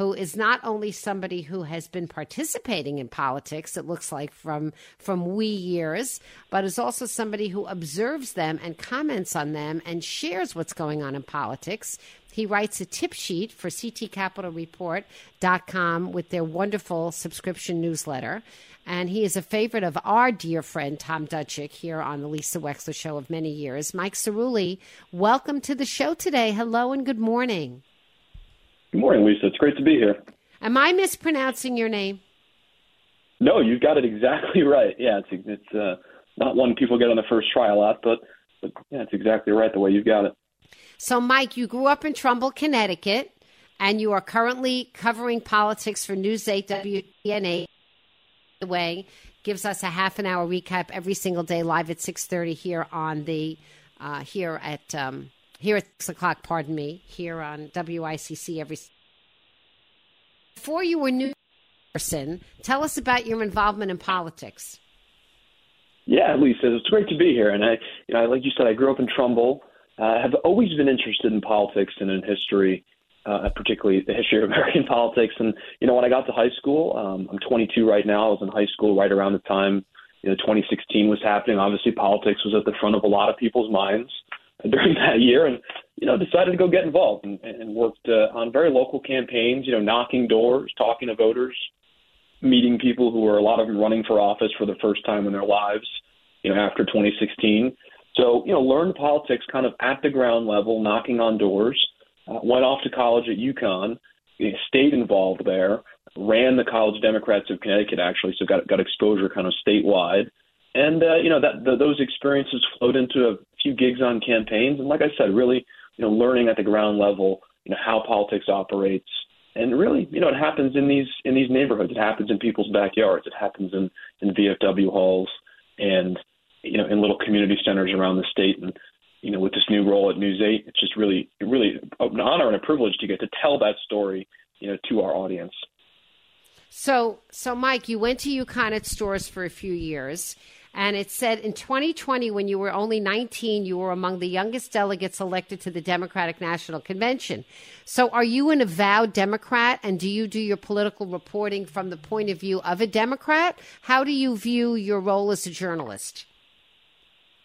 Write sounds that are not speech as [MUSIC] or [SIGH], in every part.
who is not only somebody who has been participating in politics, it looks like from from wee years, but is also somebody who observes them and comments on them and shares what's going on in politics. He writes a tip sheet for ctcapitolreport.com with their wonderful subscription newsletter. And he is a favorite of our dear friend Tom Dudchik here on the Lisa Wexler Show of many years. Mike Cerulli, welcome to the show today. Hello and good morning. Good morning, Lisa. It's great to be here. Am I mispronouncing your name? No, you've got it exactly [LAUGHS] right. Yeah, it's it's uh, not one people get on the first try a lot, but, but yeah, it's exactly right the way you've got it. So, Mike, you grew up in Trumbull, Connecticut, and you are currently covering politics for News 8 WTNH. The way gives us a half an hour recap every single day live at 6:30 here on the uh, here at um, here at six o'clock, pardon me, here on WICC every. Before you were new person, tell us about your involvement in politics. Yeah, Lisa, it's great to be here. And I, you know, like you said, I grew up in Trumbull. I uh, have always been interested in politics and in history, uh, particularly the history of [LAUGHS] American politics. And you know, when I got to high school, um, I'm 22 right now. I was in high school right around the time you know 2016 was happening. Obviously, politics was at the front of a lot of people's minds. During [LAUGHS] that year, and you know decided to go get involved and, and worked uh, on very local campaigns. You know, knocking doors, talking to voters, meeting people who were a lot of them running for office for the first time in their lives. You know, after 2016. So you know, learned politics kind of at the ground level, knocking on doors. Uh, went off to college at UConn, stayed involved there, ran the College Democrats of Connecticut actually, so got got exposure kind of statewide. And uh, you know that the, those experiences flowed into a few gigs on campaigns, and like I said, really you know learning at the ground level, you know how politics operates, and really you know it happens in these in these neighborhoods, it happens in people's backyards, it happens in in VFW halls, and you know in little community centers around the state, and you know with this new role at News Eight, it's just really really an honor and a privilege to get to tell that story, you know, to our audience. So, so Mike, you went to UConn at Storrs for a few years, and it said in 2020, when you were only 19, you were among the youngest delegates elected to the Democratic National Convention. So, are you an avowed Democrat? And do you do your political reporting from the point of view of a Democrat? How do you view your role as a journalist?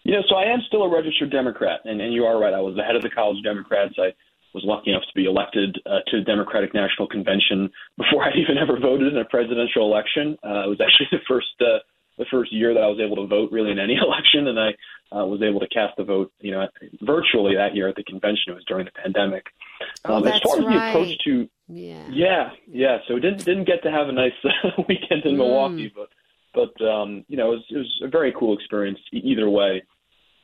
You know, so I am still a registered Democrat. And, and you are right. I was the head of the College Democrats. I was lucky enough to be elected uh, to the Democratic National Convention before [LAUGHS] I'd even ever voted in a presidential election. Uh, it was actually the first. Uh, the first year that I was able to vote really in any [LAUGHS] election, and I uh, was able to cast the vote, you know, virtually that year at the convention. It was during the pandemic. Oh, um, that's as far as right. the approach to, yeah, yeah, yeah. So didn't didn't get to have a nice uh, [LAUGHS] weekend in Mm. Milwaukee, but but um, you know, it was, it was a very cool experience either way.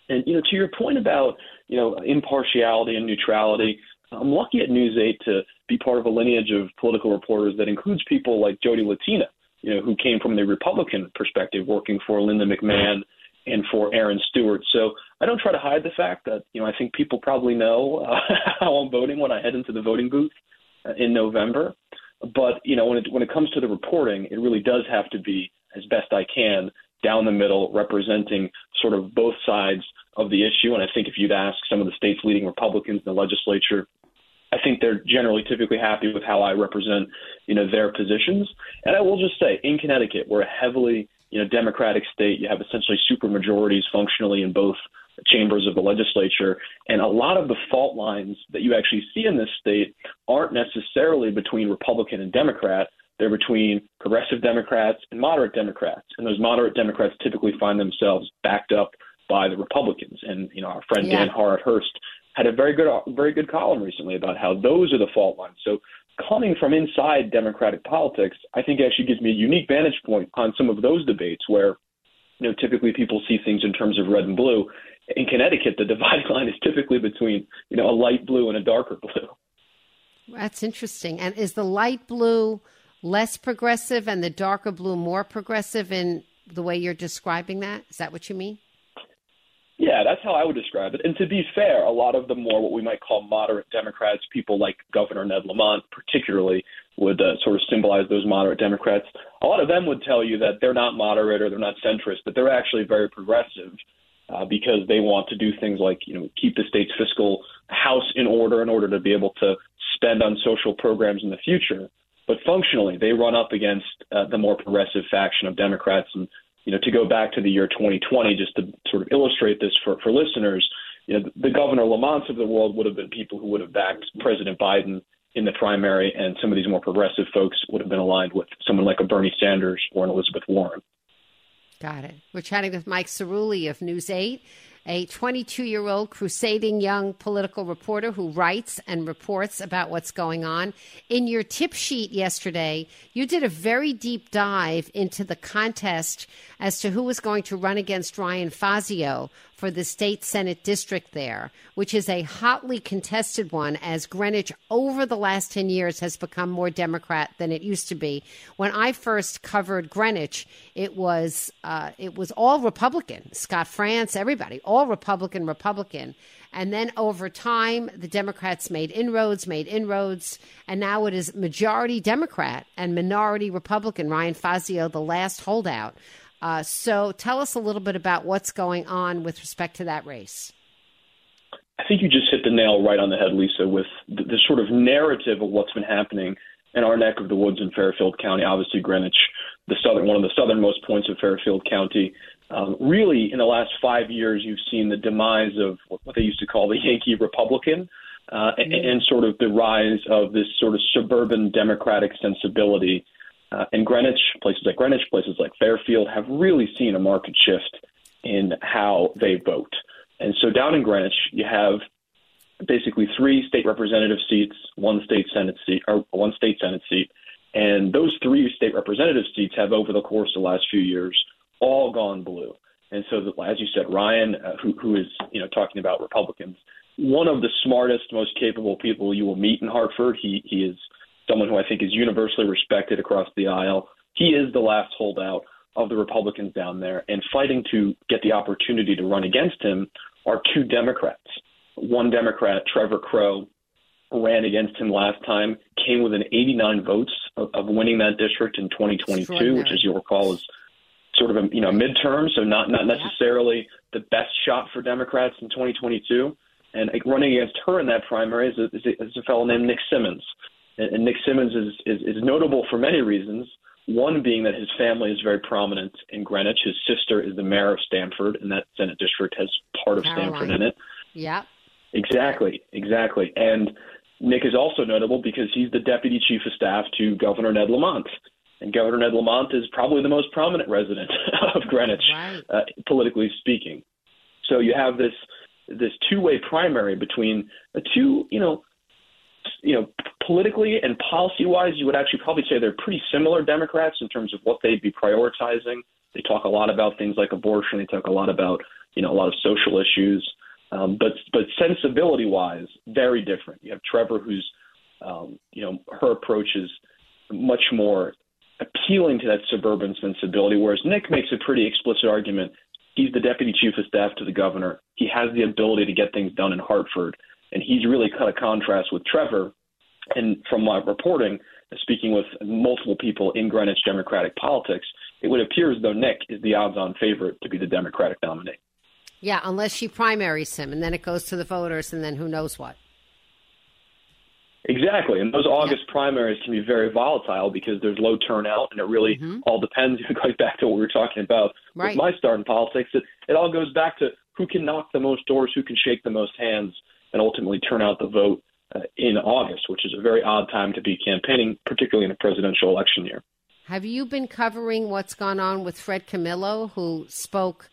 And you know, to your point about you know impartiality and neutrality, I'm lucky at News 8 to be part of a lineage of political reporters that includes people like Jodi Latina, you know, who came from the Republican perspective, working for Linda McMahon and for Erin Stewart. So I don't try to hide the fact that you know I think people probably know uh, [LAUGHS] how I'm voting when I head into the voting booth uh, in November. But you know, when it when it comes to the reporting, it really does have to be as best I can down the middle, representing sort of both sides of the issue. And I think if you'd ask some of the state's leading Republicans in the legislature, I think they're generally typically happy with how I represent, you know, their positions. And I will just say, in Connecticut, we're a heavily, you know, Democratic state. You have essentially super majorities functionally in both chambers of the legislature, and a lot of the fault lines that you actually see in this state aren't necessarily between Republican and Democrat. They're between progressive Democrats and moderate Democrats, and those moderate Democrats typically find themselves backed up by the Republicans. And you know, our friend Yeah. Dan Hart-Hurst had a very good, very good column recently about how those are the fault lines. So coming from inside Democratic politics, I think actually gives me a unique vantage point on some of those debates where, you know, typically people see things in terms of red and blue. In Connecticut, the [LAUGHS] dividing line is typically between, you know, a light blue and a darker blue. That's interesting. And is the light blue less progressive and the darker blue more progressive in the way you're describing that? Is that what you mean? Yeah, that's how I would describe it. And to be fair, a lot of the more what we might call moderate Democrats, people like Governor Ned Lamont particularly, would uh, sort of symbolize those moderate Democrats. A lot of them would tell you that they're not moderate or they're not centrist, but they're actually very progressive uh, because they want to do things like, you know, keep the state's fiscal house in order in order to be able to spend on social programs in the future. But functionally, they run up against uh, the more progressive faction of Democrats and you know, to go back to the year 2020, just to sort of illustrate this for, for listeners, you know, the Governor Lamonts of the world would have been people who would have backed President Biden in the primary, and some of these more progressive folks would have been aligned with someone like a Bernie Sanders or an Elizabeth Warren. Got it. We're chatting with Mike Cerulli of News 8, a 22 year old crusading young political reporter who writes and reports about what's going on. In your tip sheet yesterday, you did a very deep dive into the contest as to who was going to run against Ryan Fazio for the state Senate district there, which is a hotly contested one as Greenwich over the last 10 years has become more Democrat than it used to be. When I first covered Greenwich, it was uh, it was all Republican. Scott Frantz, everybody, all Republican, Republican. And then over time, the Democrats made inroads, made inroads, and now it is majority Democrat and minority Republican. Ryan Fazio, the last holdout. Uh, so tell us a little bit about what's going on with respect to that race. I think you just hit the nail right on the head, Lisa, with the, the sort of narrative of what's been happening in our neck of the woods in Fairfield County. Obviously, Greenwich, the southern one of the southernmost points of Fairfield County. Um, really, in the last five years, you've seen the demise of what they used to call the Yankee Republican, uh, and, and sort of the rise of this sort of suburban Democratic sensibility. Uh, and Greenwich, places like Greenwich, places like Fairfield, have really seen a market shift in how they vote. And so down in Greenwich, you have basically three state representative seats, one state senate seat, or one state senate seat, and those three state representative seats have, over the course of the last few years, all gone blue. And so, the, as you said, Ryan, uh, who, who is you know talking about Republicans, one of the smartest, most capable people you will meet in Hartford. He he is someone who I think is universally respected across the aisle. He is the last holdout of the Republicans down there, and fighting to get the opportunity to run against him are two Democrats. One Democrat, Trevor Crow, ran against him last time, came within 89 votes of, of winning that district in 2022, which, as you'll recall, is sort of a you know midterm, so not not necessarily the best shot for Democrats in 2022. And running against her in that primary is a, is a, is a fellow named Nick Simmons. And, and Nick Simmons is, is is notable for many reasons. One being that his family is very prominent in Greenwich. His sister is the mayor of Stamford, and that Senate district has part of Stamford Caroline. in it. Yeah. Exactly, exactly. And Nick is also notable because he's the deputy chief of staff to Governor Ned Lamont. And Governor Ned Lamont is probably the most prominent resident [LAUGHS] of Greenwich, Right. uh, politically speaking. So you have this this two way primary between the two, you know, you know, politically and policy wise, you would actually probably say they're pretty similar Democrats in terms of what they'd be prioritizing. They talk a lot about things like abortion. They talk a lot about, you know, a lot of social issues. Um, but but sensibility wise, very different. You have Trevor, who's, um, you know, her approach is much more appealing to that suburban sensibility, whereas Nick makes a pretty explicit argument. He's the deputy chief of staff to the governor. He has the ability to get things done in Hartford, and he's really kind of contrast with Trevor. And from my reporting, speaking with multiple people in Greenwich Democratic politics, it would appear as though Nick is the odds-on favorite to be the Democratic nominee. Yeah, unless she primaries him and then it goes to the voters and then who knows what. Exactly, and those August yeah. primaries can be very volatile because there's low turnout, and it really mm-hmm. all depends. [LAUGHS] Going back to what we were talking about right. with my start in politics, it, it all goes back to who can knock the most doors, who can shake the most hands, and ultimately turn out the vote uh, in August, which is a very odd time to be campaigning, particularly in a presidential election year. Have you been covering what's gone on with Fred Camillo, who spoke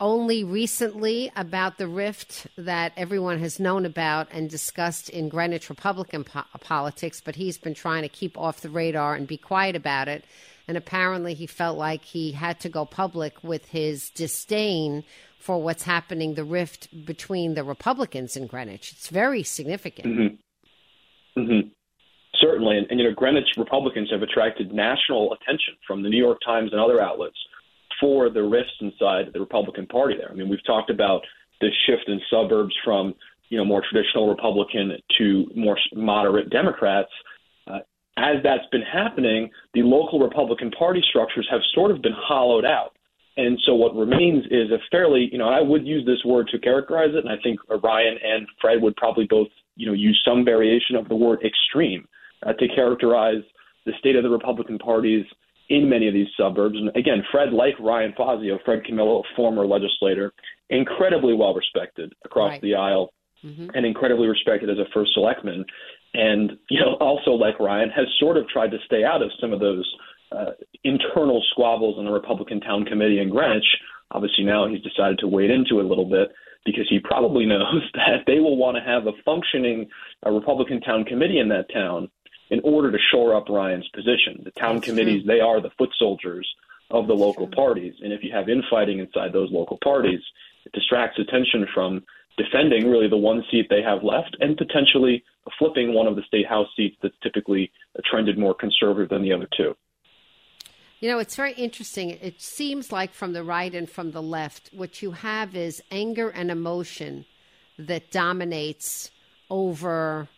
only recently about the rift that everyone has known about and discussed in Greenwich Republican po- politics, but he's been trying to keep off the radar and be quiet about it. And apparently, he felt like he had to go public with his disdain for what's happening, the rift between the Republicans in Greenwich. It's very significant. Mm-hmm. Mm-hmm. Certainly. And, and, you know, Greenwich Republicans have attracted national attention from the New York Times and other outlets for the rifts inside the Republican Party there. I mean, we've talked about this shift in suburbs from you know more traditional Republican to more moderate Democrats. Uh, as that's been happening, the local Republican Party structures have sort of been hollowed out. And so what remains is a fairly, you know, I would use this word to characterize it, and I think Ryan and Fred would probably both, you know, use some variation of the word extreme uh, to characterize the state of the Republican parties in many of these suburbs. And again, Fred, like Ryan Fazio, Fred Camillo, a former legislator, incredibly well respected across right. the aisle mm-hmm. and incredibly respected as a first selectman. And, you know, also like Ryan, has sort of tried to stay out of some of those uh, internal squabbles in the Republican town committee in Greenwich. Obviously, now he's decided to wade into it a little bit because he probably [LAUGHS] knows that they will want to have a functioning uh, Republican town committee in that town in order to shore up Ryan's position. The town That's committees, true. they are the foot soldiers of the local parties. And if you have infighting inside those local parties, it distracts attention from defending really the one seat they have left and potentially flipping one of the state house seats that's typically trended more conservative than the other two. You know, it's very interesting. It seems like from the right and from the left, what you have is anger and emotion that dominates over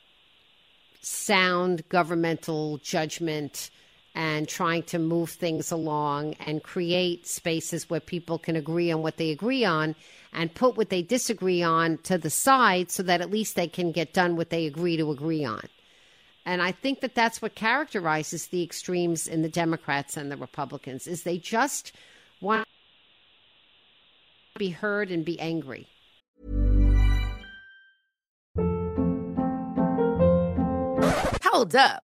sound governmental judgment and trying to move things along and create spaces where people can agree on what they agree on and put what they disagree on to the side so that at least they can get done what they agree to agree on. And I think that that's what characterizes the extremes in the Democrats and the Republicans is they just want to be heard and be angry. Hold up.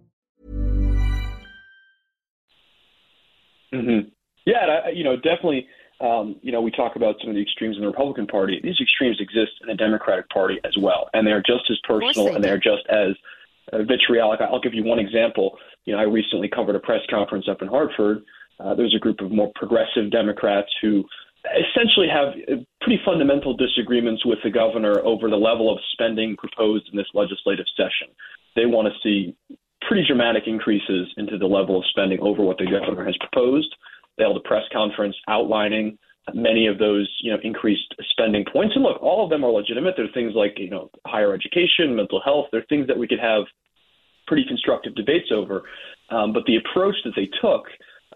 Mm-hmm. Yeah, I, you know, definitely. Um, you know, we talk about some of the extremes in the Republican Party. These extremes exist in the Democratic Party as well, and they are just as personal they and they are just as uh, vitriolic. I'll give you one example. You know, I recently covered a press conference up in Hartford. Uh, there's a group of more progressive Democrats who essentially have uh, pretty fundamental disagreements with the governor over the level of spending proposed in this legislative session. They want to see pretty dramatic increases into the level of spending over what the governor has proposed. They held a press conference outlining many of those, you know, increased spending points. And look, all of them are legitimate. There are things like, you know, higher education, mental health. There are things that we could have pretty constructive debates over. Um, but the approach that they took,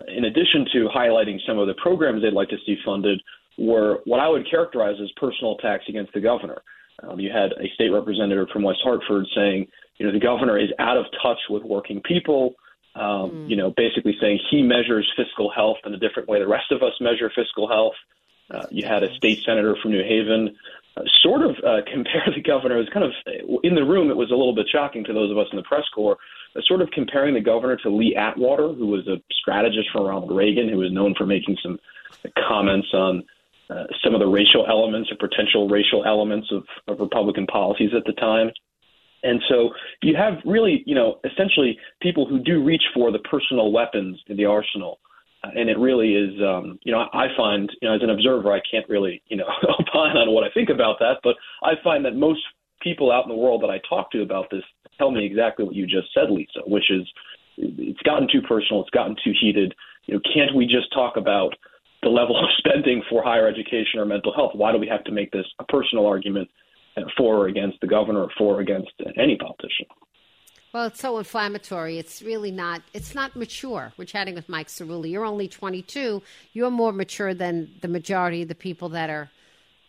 in addition to highlighting some of the programs they'd like to see funded, were what I would characterize as personal attacks against the governor. Um, you had a state representative from West Hartford saying, you know, the governor is out of touch with working people. Um, mm. You know, basically saying he measures fiscal health in a different way the rest of us measure fiscal health. Uh, you had a state senator from New Haven uh, sort of uh, [LAUGHS] compare the governor. It was kind of in the room. It was a little bit shocking to those of us in the press corps. uh, sort of comparing the governor to Lee Atwater, who was a strategist for Ronald Reagan, who was known for making some comments on uh, some of the racial elements or potential racial elements of, of Republican policies at the time. And so you have really, you know, essentially people who do reach for the personal weapons in the arsenal. Uh, and it really is, um, you know, I find, you know, as an observer, I can't really, you know, [LAUGHS] opine on what I think about that, but I find that most people out in the world that I talk to about this tell me exactly what you just said, Lisa, which is it's gotten too personal, it's gotten too heated. You know, can't we just talk about the level of [LAUGHS] spending for higher education or mental health? Why do we have to make this a personal argument for or against the governor or for or against any politician? Well, it's so inflammatory. It's really not. It's not mature. We're chatting with Mike Cerulli. You're only 22. You're more mature than the majority of the people that are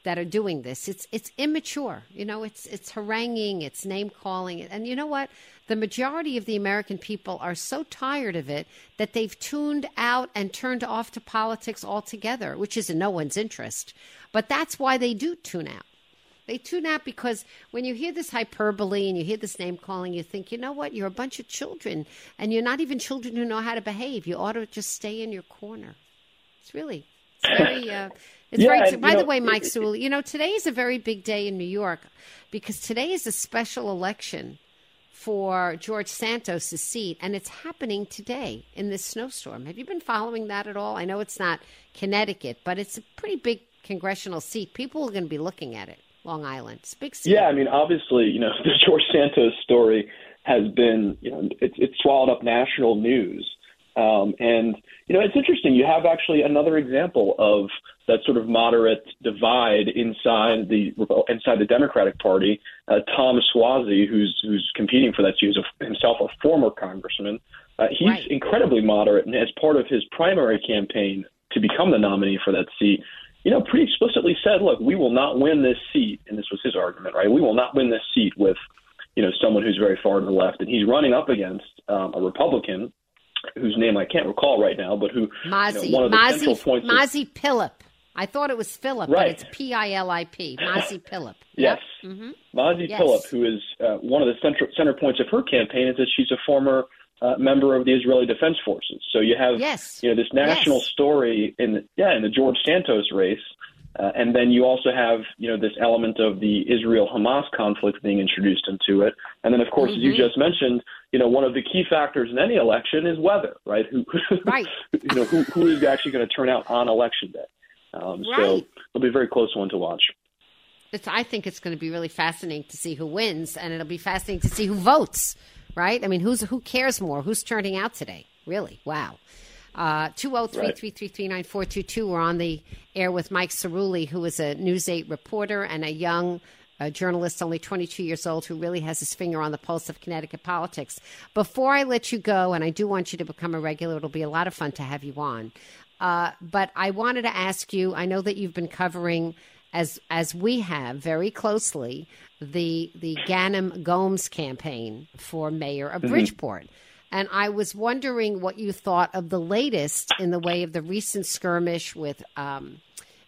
that are doing this. It's it's immature. You know, it's it's haranguing, it's name calling, and you know what? The majority of the American people are so tired of it that they've tuned out and turned off to politics altogether, which is in no one's interest. But that's why they do tune out. They tune out because when you hear this hyperbole and you hear this name calling, you think, you know what? You're a bunch of children, and you're not even children who know how to behave. You ought to just stay in your corner. It's really, it's very. Uh, it's yeah, very. and, by you the way, Mike it- Sewell, you know today is a very big day in New York because today is a special election for George Santos' seat, and it's happening today in this snowstorm. Have you been following that at all? I know it's not Connecticut, but it's a pretty big congressional seat. People are going to be looking at it. Long Island, it's a big seat. Yeah, I mean, obviously, you know, [LAUGHS] the George Santos story has been, you know, it's it's swallowed up national news. Um, and you know, it's interesting. You have actually another example of that sort of moderate divide inside the inside the Democratic Party. Uh, Tom Suozzi, who's who's competing for that seat, who's a, himself a former congressman. Uh, he's Right. incredibly moderate, and as part of his primary campaign to become the nominee for that seat, you know, pretty explicitly said, "Look, we will not win this seat," and this was his argument, right? We will not win this seat with, you know, someone who's very far to the left, and he's running up against um, a Republican whose name I can't recall right now, but who, Mazi, you know, one of the central points. Mazi Pilip. I thought it was Philip, but Right. it's P I L I P. Mazi Pilip. [LAUGHS] Yes. Yep. hmm Mazi Yes. Phillip, who is uh, one of the center, center points of her campaign, is that she's a former uh, member of the Israeli Defense Forces. So you have Yes. you know this national Yes. story in the, yeah in the George Santos race, uh, and then you also have you know this element of the Israel Hamas conflict being introduced into it, and then of course as you Mm-hmm. just mentioned, you know one of the key factors in any election is weather, right? [LAUGHS] Who Right. you know who who is actually going to turn out on election day. Um, So it'll be a very close one to watch. It's, I think it's going to be really fascinating to see who wins, and it'll be fascinating to see who votes. Right? I mean, who's who cares more? Who's turning out today? Really? Wow. Uh, Two zero three three three three nine four two two. We're on the air with Mike Cerulli, who is a News Eight reporter and a young uh, journalist, only 22 years old, who really has his finger on the pulse of Connecticut politics. Before I let you go, and I do want you to become a regular, it'll be a lot of fun to have you on. Uh, but I wanted to ask you. I know that you've been covering, as as we have very closely, the the Ganim Gomes campaign for mayor of Bridgeport. And I was wondering what you thought of the latest in the way of the recent skirmish with um,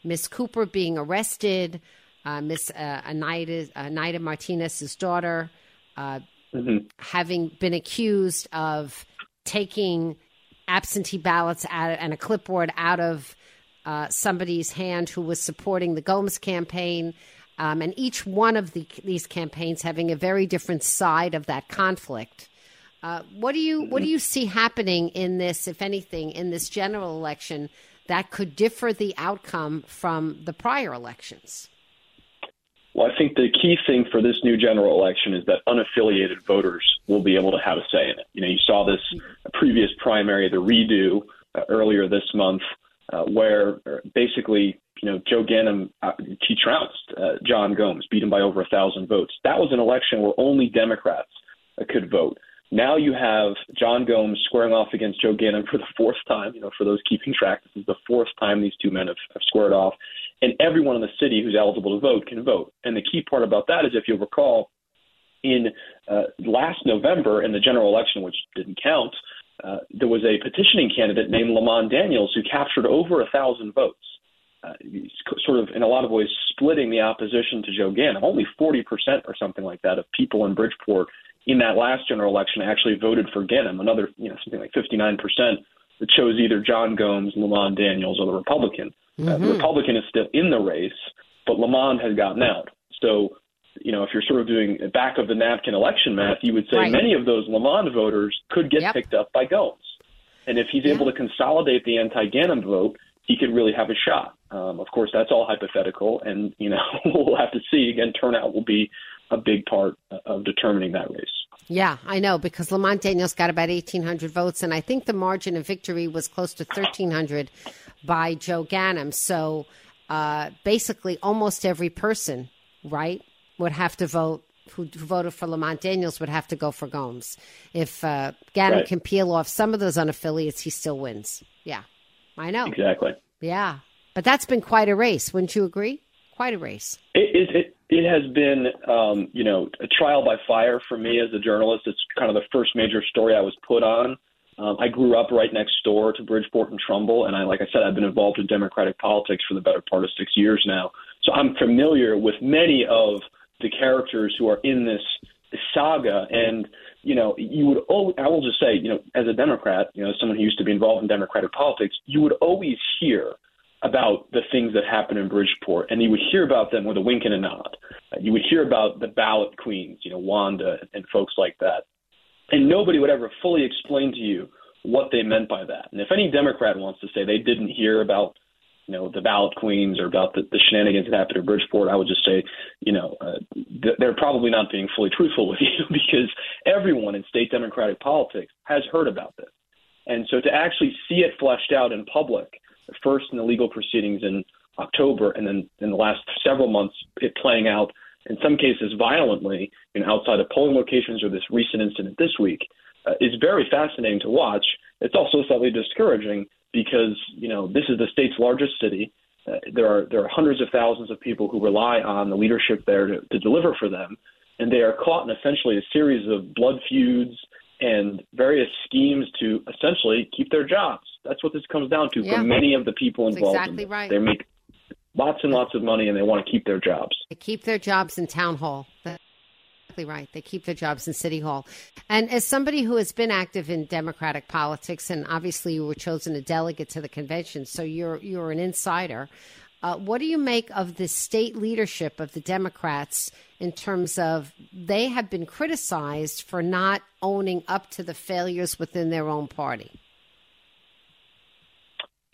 Miss Cooper being arrested, uh, Miss uh, Eneida, Eneida Martinez's daughter uh, having been accused of taking absentee ballots out and a clipboard out of uh, somebody's hand who was supporting the Gomes campaign. Um, and each one of the, these campaigns having a very different side of that conflict. Uh, what do you what do you see happening in this, if anything, in this general election that could differ the outcome from the prior elections? Well, I think the key thing for this new general election is that unaffiliated voters will be able to have a say in it. You know, you saw this previous primary, the redo, uh, earlier this month, uh, where uh, basically, you know, Joe Ganim, uh, he trounced uh, John Gomes, beat him by over a thousand votes. That was an election where only Democrats uh, could vote. Now you have John Gomes squaring off against Joe Ganim for the fourth time. You know, for those keeping track, this is the fourth time these two men have, have squared off. And everyone in the city who's eligible to vote can vote. And the key part about that is, if you'll recall, in uh, last November in the general election, which didn't count, uh, there was a petitioning candidate named Lamont Daniels who captured over a thousand votes. Uh, sort of, in a lot of ways, splitting the opposition to Joe Ganim. Only 40% or something like that of people in Bridgeport in that last general election actually voted for Ganim. Another, you know, something like 59 percent that chose either John Gomes, Lamont Daniels, or the Republican. Mm-hmm. Uh, the Republican is still in the race, but Lamont has gotten out. So, you know, if you're sort of doing back of the napkin election math, you would say right. many of those Lamont voters could get yep. picked up by Gomes. And if he's yeah. able to consolidate the anti-Ganim vote, he could really have a shot. Um, of course, that's all hypothetical, and you know [LAUGHS] we'll have to see. Again, turnout will be a big part of determining that race. Yeah, I know because Lamont Daniels got about 1,800 votes, and I think the margin of victory was close to 1,300 by Joe Ganim. So uh, basically, almost every person, right, would have to vote. Who, who voted for Lamont Daniels would have to go for Gomes. If uh, Ganim right. can peel off some of those unaffiliates, he still wins. Yeah, I know. Exactly. Yeah, but that's been quite a race. Wouldn't you agree? Quite a race. It, it, it it has been, um, you know, a trial by fire for me as a journalist. It's kind of the first major story I was put on. Um, I grew up right next door to Bridgeport and Trumbull, and I, like I said, I've been involved in Democratic politics for the better part of six years now. So I'm familiar with many of the characters who are in this saga. And you know, you would. Oh, I will just say, you know, as a Democrat, you know, someone who used to be involved in Democratic politics, you would always hear about the things that happen in Bridgeport, and you would hear about them with a wink and a nod. You would hear about the ballot queens, you know, Wanda and folks like that, and nobody would ever fully explain to you what they meant by that. And if any Democrat wants to say they didn't hear about, you know, the ballot queens or about the, the shenanigans that happened in Bridgeport, I would just say, you know, uh, they're probably not being fully truthful with you [LAUGHS] because everyone in state Democratic politics has heard about this. And so to actually see it fleshed out in public first in the legal proceedings in October, and then in the last several months, it playing out in some cases violently in outside of polling locations or this recent incident this week uh, is very fascinating to watch. It's also slightly discouraging because you know this is the state's largest city. Uh, there are there are hundreds of thousands of people who rely on the leadership there to, to deliver for them, and they are caught in essentially a series of blood feuds and various schemes to essentially keep their jobs. That's what this comes down to yeah. for many of the people involved. That's exactly in right. They make lots and lots of money, and they want to keep their jobs. They keep their jobs in town hall. That's exactly right. They keep their jobs in city hall. And as somebody who has been active in Democratic politics, and obviously you were chosen a delegate to the convention, so you're you're an insider. Uh, what do you make of the state leadership of the Democrats in terms of they have been criticized for not owning up to the failures within their own party?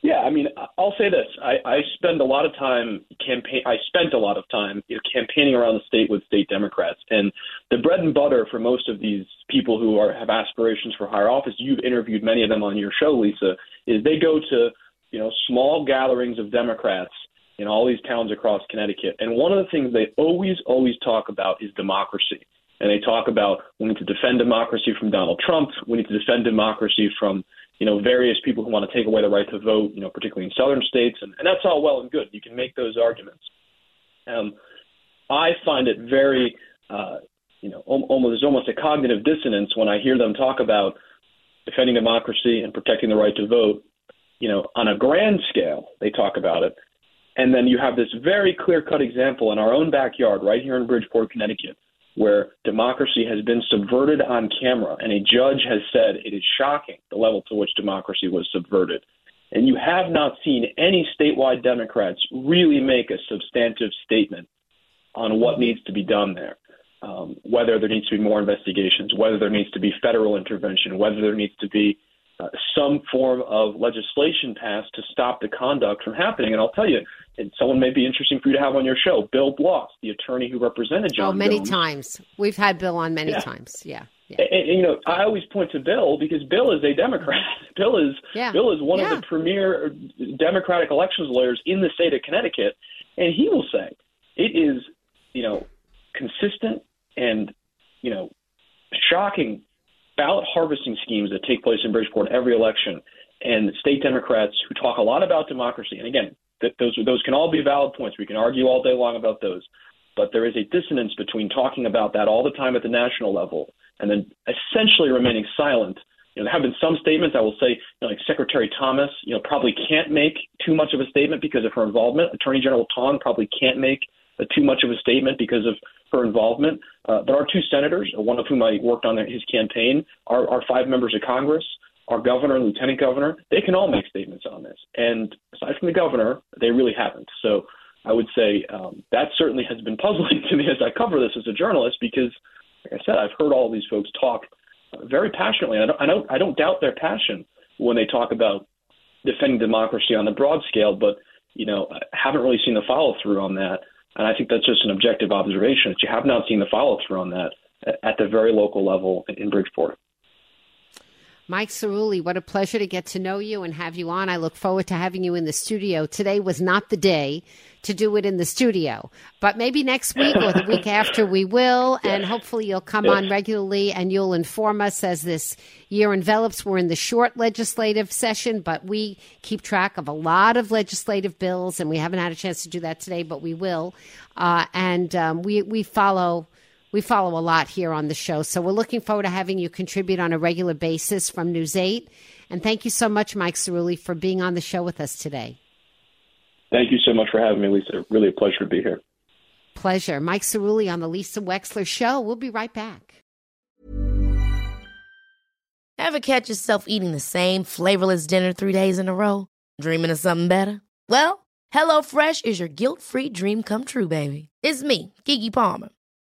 Yeah, I mean, I'll say this: I, I spend a lot of time campaign. I spent a lot of time you know, campaigning around the state with state Democrats, and the bread and butter for most of these people who are have aspirations for higher office. You've interviewed many of them on your show, Lisa. Is they go to you know small gatherings of Democrats in all these towns across Connecticut. And one of the things they always, always talk about is democracy. And they talk about we need to defend democracy from Donald Trump. We need to defend democracy from, you know, various people who want to take away the right to vote, you know, particularly in southern states. And, and that's all well and good. You can make those arguments. Um, I find it very, uh, you know, almost there's almost a cognitive dissonance when I hear them talk about defending democracy and protecting the right to vote. You know, on a grand scale, they talk about it, and then you have this very clear cut example in our own backyard, right here in Bridgeport, Connecticut, where democracy has been subverted on camera. And a judge has said it is shocking the level to which democracy was subverted. And you have not seen any statewide Democrats really make a substantive statement on what needs to be done there. Um, whether there needs to be more investigations, whether there needs to be federal intervention, whether there needs to be uh, some form of legislation passed to stop the conduct from happening. And I'll tell you, and someone may be interesting for you to have on your show, Bill Bloss, the attorney who represented John. Oh, many Jones. times. We've had Bill on many yeah. times. Yeah. Yeah. And, and, you know, I always point to Bill because Bill is a Democrat. [LAUGHS] Bill is yeah. Bill is one of the premier Democratic elections lawyers in the state of Connecticut, and he will say it is, you know, consistent and you know, shocking ballot harvesting schemes that take place in Bridgeport every election, and state Democrats who talk a lot about democracy. And again, that those those can all be valid points. We can argue all day long about those, but there is a dissonance between talking about that all the time at the national level and then essentially remaining silent. You know, there have been some statements I will say, you know, like Secretary Thomas, you know, probably can't make too much of a statement because of her involvement. Attorney General Tong probably can't make a, too much of a statement because of her involvement. Uh, there are two senators, one of whom I worked on his campaign, are, are five members of Congress, our governor and lieutenant governor. They can all make statements on this. And aside from the governor, they really haven't. So I would say um, that certainly has been [LAUGHS] puzzling to me as I cover this as a journalist because, like I said, I've heard all these folks talk very passionately. I don't, I don't, I don't doubt their passion when they talk about defending democracy on the broad scale, but you know, I haven't really seen the follow through on that. And I think that's just an objective observation that you have not seen the follow through on that at the very local level in Bridgeport. Mike Cerulli, what a pleasure to get to know you and have you on. I look forward to having you in the studio. Today was not the day to do it in the studio, but maybe next week or the [LAUGHS] week after we will. And hopefully you'll come on regularly and you'll inform us as this year envelops. We're in the short legislative session, but we keep track of a lot of legislative bills and we haven't had a chance to do that today, but we will. Uh, and um, we, we follow we follow a lot here on the show. So we're looking forward to having you contribute on a regular basis from News 8. And thank you so much, Mike Cerulli, for being on the show with us today. Thank you so much for having me, Lisa. Really a pleasure to be here. Pleasure. Mike Cerulli on the Lisa Wexler Show. We'll be right back. Ever catch yourself eating the same flavorless dinner three days in a row? Dreaming of something better? Well, HelloFresh is your guilt free dream come true, baby. It's me, Keke Palmer.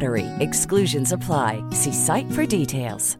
BUTTERY. Exclusions apply. See site for details.